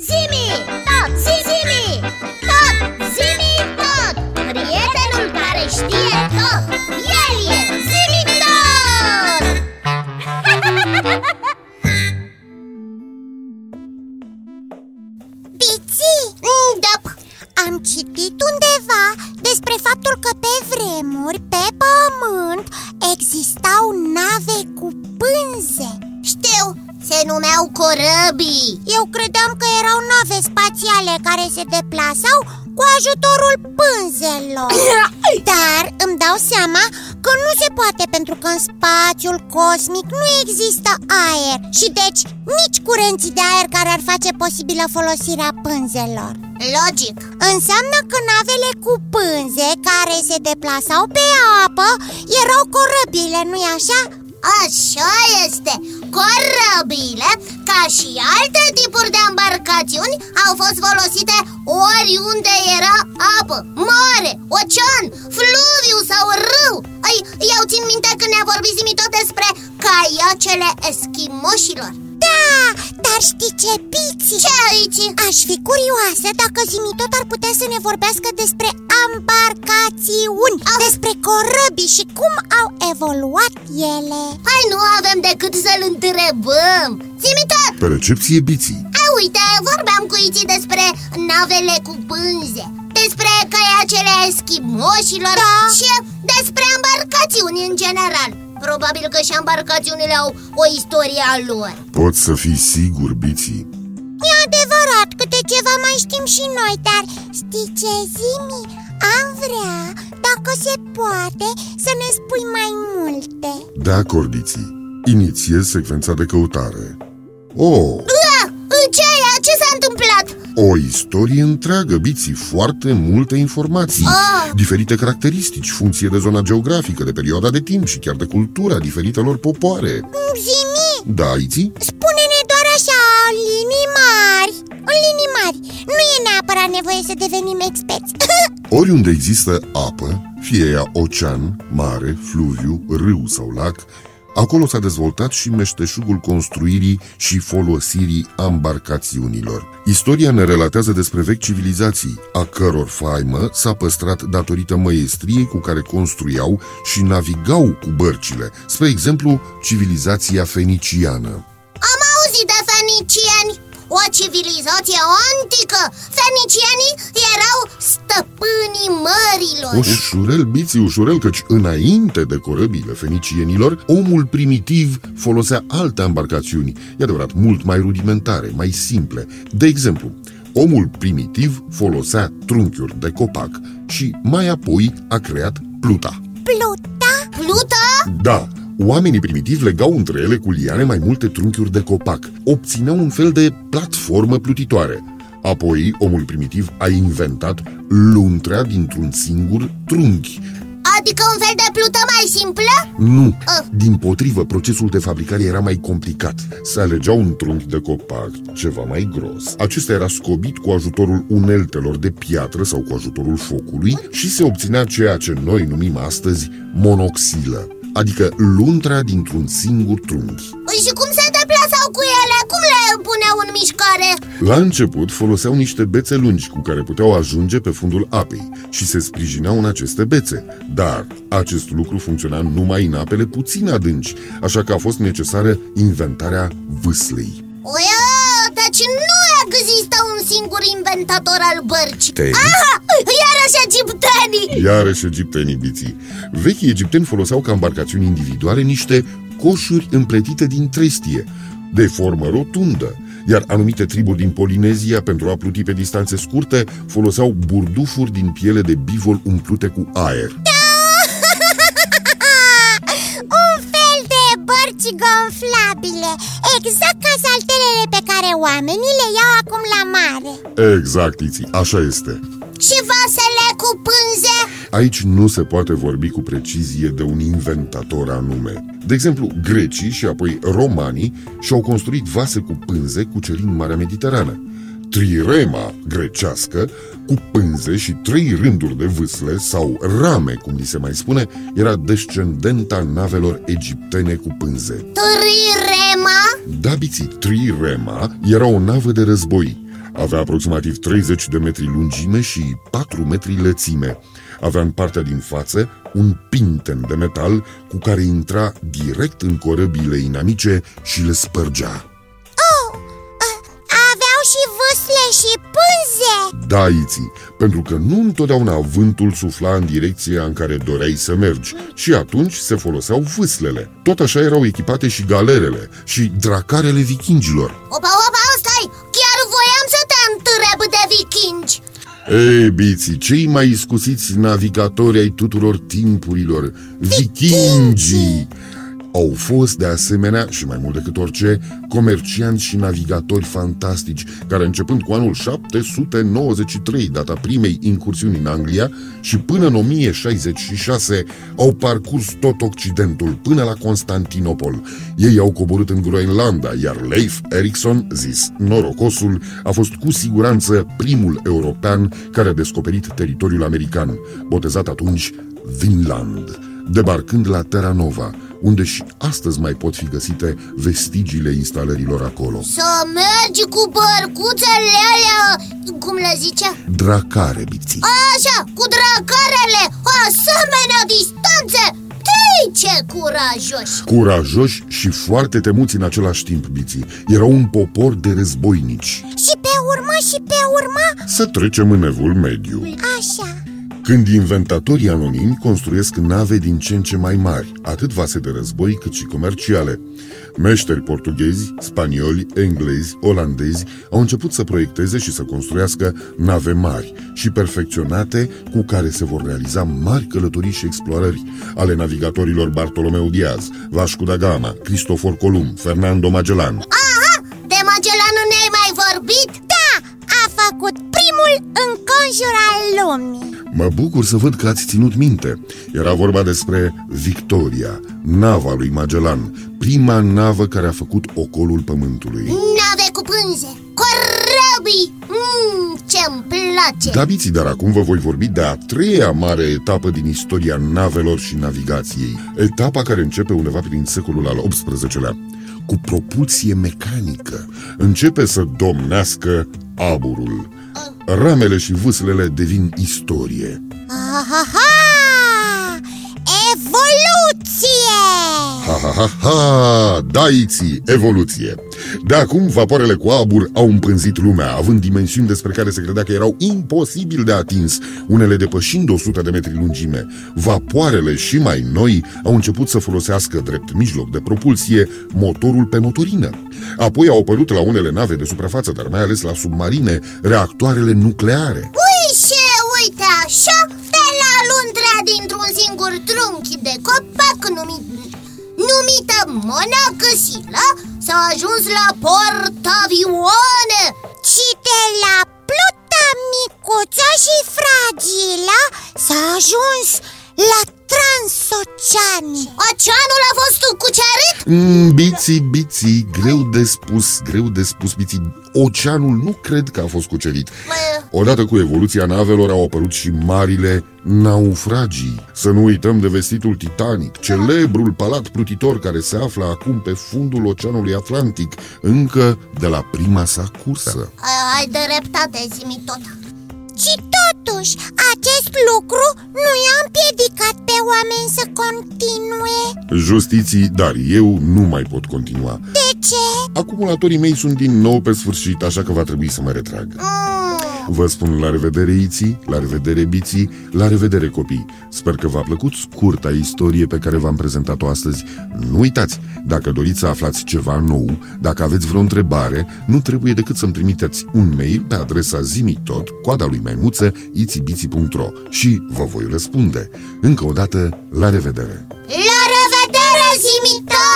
Zimi, tot, zimi, tot, zimi, tot. Prietenul care știe tot, el e zimi tot. Piții, Da, am citit undeva despre faptul că pe vremuri, pe pământ, existau nave cu pânze. știu, se numeau corăbii. Eu credeam că erau nave spațiale care se deplasau cu ajutorul pânzelor. Dar îmi dau seama că nu se poate pentru că în spațiul cosmic nu există aer. Și deci nici curenții de aer care ar face posibilă folosirea pânzelor. Logic. Înseamnă că navele cu pânze care se deplasau pe apă erau corăbile, nu-i așa? Așa este Corăbile, ca și alte tipuri de embarcațiuni Au fost folosite oriunde era apă, mare, ocean, fluviu sau râu. Ai, Eu țin minte când ne-a vorbit Zimi tot despre caiacele eschimoșilor. Da, dar știi ce, Piți? Ce aici? Aș fi curioasă dacă Zimi tot ar putea să ne vorbească despre embarcațiuni Ah. Despre corăbii și cum au evoluat ele Hai, nu avem decât să-l întrebăm Zimi tot! Pe recepție biții A, uite, vorbeam cu Iții despre navele cu pânze Despre caiacele eschimoșilor Da. Și despre embarcațiuni în general Probabil că și embarcațiunile au o istorie a lor. Pot să fii sigur, biții. E adevărat, câte ceva mai știm și noi Dar știi ce, Zimi? Am vrea, dacă se poate, să ne spui mai multe. De acord, biții. Inițiez secvența de căutare. Oh, o istorie întreagă, biții, foarte multe informații. Ah. Diferite caracteristici, funcție de zona geografică, de perioada de timp și chiar de cultura diferitelor popoare. Zimi, Da, Iții? spune-ne doar așa, în linii mari. În linii mari, nu e neapărat nevoie să devenim experți. Oriunde există apă, fie ea ocean, mare, fluviu, râu sau lac, acolo s-a dezvoltat și meșteșugul construirii și folosirii embarcațiunilor. Istoria ne relatează despre vechi civilizații, a căror faimă s-a păstrat datorită măestriei cu care construiau și navigau cu bărcile, spre exemplu civilizația feniciană. Am auzit de fenicieni O civilizație antică Fenicienii erau stăpânii mărilor Ușurel, biții, ușurel, căci înainte de corăbile fenicienilor, omul primitiv folosea alte embarcațiuni, e adevărat, mult mai rudimentare, mai simple. De exemplu, omul primitiv folosea trunchiuri de copac și mai apoi a creat pluta. Pluta? Pluta? Da, oamenii primitivi legau între ele cu liane mai multe trunchiuri de copac, obțineau un fel de platformă plutitoare. Apoi, omul primitiv a inventat luntrea dintr-un singur trunchi, Adică un fel de plută mai simplă? Nu, Ah. din potrivă, procesul de fabricare era mai complicat. Se alegea un trunchi de copac, ceva mai gros. Acesta era scobit cu ajutorul uneltelor de piatră sau cu ajutorul focului și se obținea ceea ce noi numim astăzi monoxilă, adică luntrea dintr-un singur trunchi. Și cum se deplasau cu ele? Cum le puneau în mișcare? La început foloseau niște bețe lungi cu care puteau ajunge pe fundul apei și se sprijineau în aceste bețe, dar acest lucru funcționa numai în apele puțin adânci, așa că a fost necesară inventarea vâslei. Uia, deci nu există un singur inventator al bărcii Te Aha, iarăși egiptenii Iarăși egiptenii biții. Vechii egipteni foloseau ca embarcațiuni individuale niște coșuri împletite din trestie, de formă rotundă, iar anumite triburi din Polinezia, pentru a pluti pe distanțe scurte, foloseau burdufuri din piele de bivol umplute cu aer. Un fel de bărci gonflabile Exact ca saltelele pe care oamenii le iau acum la mare Exact, Iții, așa este. Și vasele cu pânze Aici nu se poate vorbi cu precizie de un inventator anume. De exemplu, grecii și apoi romanii și-au construit vase cu pânze cucerind Marea Mediterană. Trirema grecească, cu pânze și trei rânduri de vâsle sau rame, cum li se mai spune, era descendenta navelor egiptene cu pânze. Trirema Dabiții Trirema era o navă de război. Avea aproximativ 30 de metri lungime și 4 metri lățime. Avea în partea din față un pinten de metal cu care intra direct în corăbile inamice și le spărgea. Pânze Da, Iții, pentru că nu întotdeauna vântul sufla în direcția în care doreai să mergi și atunci se foloseau vâslele. Tot așa erau echipate și galerele și dracarele vikingilor. Opa, opa, stai! Chiar voiam să te întreb de vikingi Ei, biții, cei mai iscusiți navigatori ai tuturor timpurilor, vikingii, au fost de asemenea, și mai mult decât orice, comercianți și navigatori fantastici, care începând cu anul 793, data primei incursiuni în Anglia, și până în 1066, au parcurs tot Occidentul, până la Constantinopol. Ei au coborât în Groenlanda, iar Leif Erikson, zis norocosul, a fost cu siguranță primul european care a descoperit teritoriul american, botezat atunci Vinland, debarcând la Terra Nova, unde și astăzi mai pot fi găsite vestigiile instalărilor acolo. Să mergi cu bărcuțele alea, cum le zice? Dracare, biții. Așa, cu dracarele, o asemenea distanțe Tei, ce curajoși Curajoși și foarte temuți în același timp, biții. Erau un popor de războinici. Și pe urmă și pe urmă Să trecem în evul mediu. Așa Când inventatorii anonimi construiesc nave din ce în ce mai mari, atât vase de război cât și comerciale. Meșteri portughezi, spanioli, englezi, olandezi au început să proiecteze și să construiască nave mari și perfecționate cu care se vor realiza mari călătorii și explorări ale navigatorilor Bartolomeu Diaz, Vasco da Gama, Cristofor Columb, Fernando Magellan. Aha, înconjur al lumii Mă bucur să văd că ați ținut minte. Era vorba despre Victoria, nava lui Magellan, prima navă care a făcut ocolul pământului. Nave cu pânze, corăbii mm, Ce-mi place Da, biții, dar acum vă voi vorbi de a treia mare etapă din istoria navelor și navigației. Etapa care începe undeva prin secolul al XVIII-lea. Cu propulsie mecanică. Începe să domnească aburul. Ramele și vâslele devin istorie. Aha! Ha, ha, ha, ha! Daiții, evoluție! De acum, vapoarele cu abur au împânzit lumea, având dimensiuni despre care se credea că erau imposibil de atins, unele depășind 100 de metri lungime. Vapoarele și mai noi au început să folosească drept mijloc de propulsie motorul pe motorină. Apoi au apărut la unele nave de suprafață, dar mai ales la submarine, reactoarele nucleare. Numită Monacăsilă S-a ajuns la portavioane Și de la Pluta micuță și fragilă S-a ajuns la transoceani Oceanul a fost cucerit? Mm, biții, biții, greu de spus, greu de spus, biții. Oceanul nu cred că a fost cucerit. Bă, Odată cu evoluția navelor au apărut și marile naufragii. Să nu uităm de vestitul Titanic, celebrul palat plutitor care se află acum pe fundul Oceanului Atlantic, încă de la prima sa cursă. ai de dreptate, zi tot Și totuși, acest lucru nu i-a împiedicat pe oameni să continue Justiții, dar eu nu mai pot continua. De ce? Acumulatorii mei sunt din nou pe sfârșit, așa că va trebui să mă retrag. mm, Vă spun la revedere, Iții, la revedere, Biții, la revedere, copii. Sper că v-a plăcut scurta istorie pe care v-am prezentat-o astăzi. Nu uitați, dacă doriți să aflați ceva nou, dacă aveți vreo întrebare, nu trebuie decât să-mi trimiteți un mail pe adresa zimitot, coada lui maimuță, itibiții.ro și vă voi răspunde. Încă o dată, la revedere! La revedere, zi tot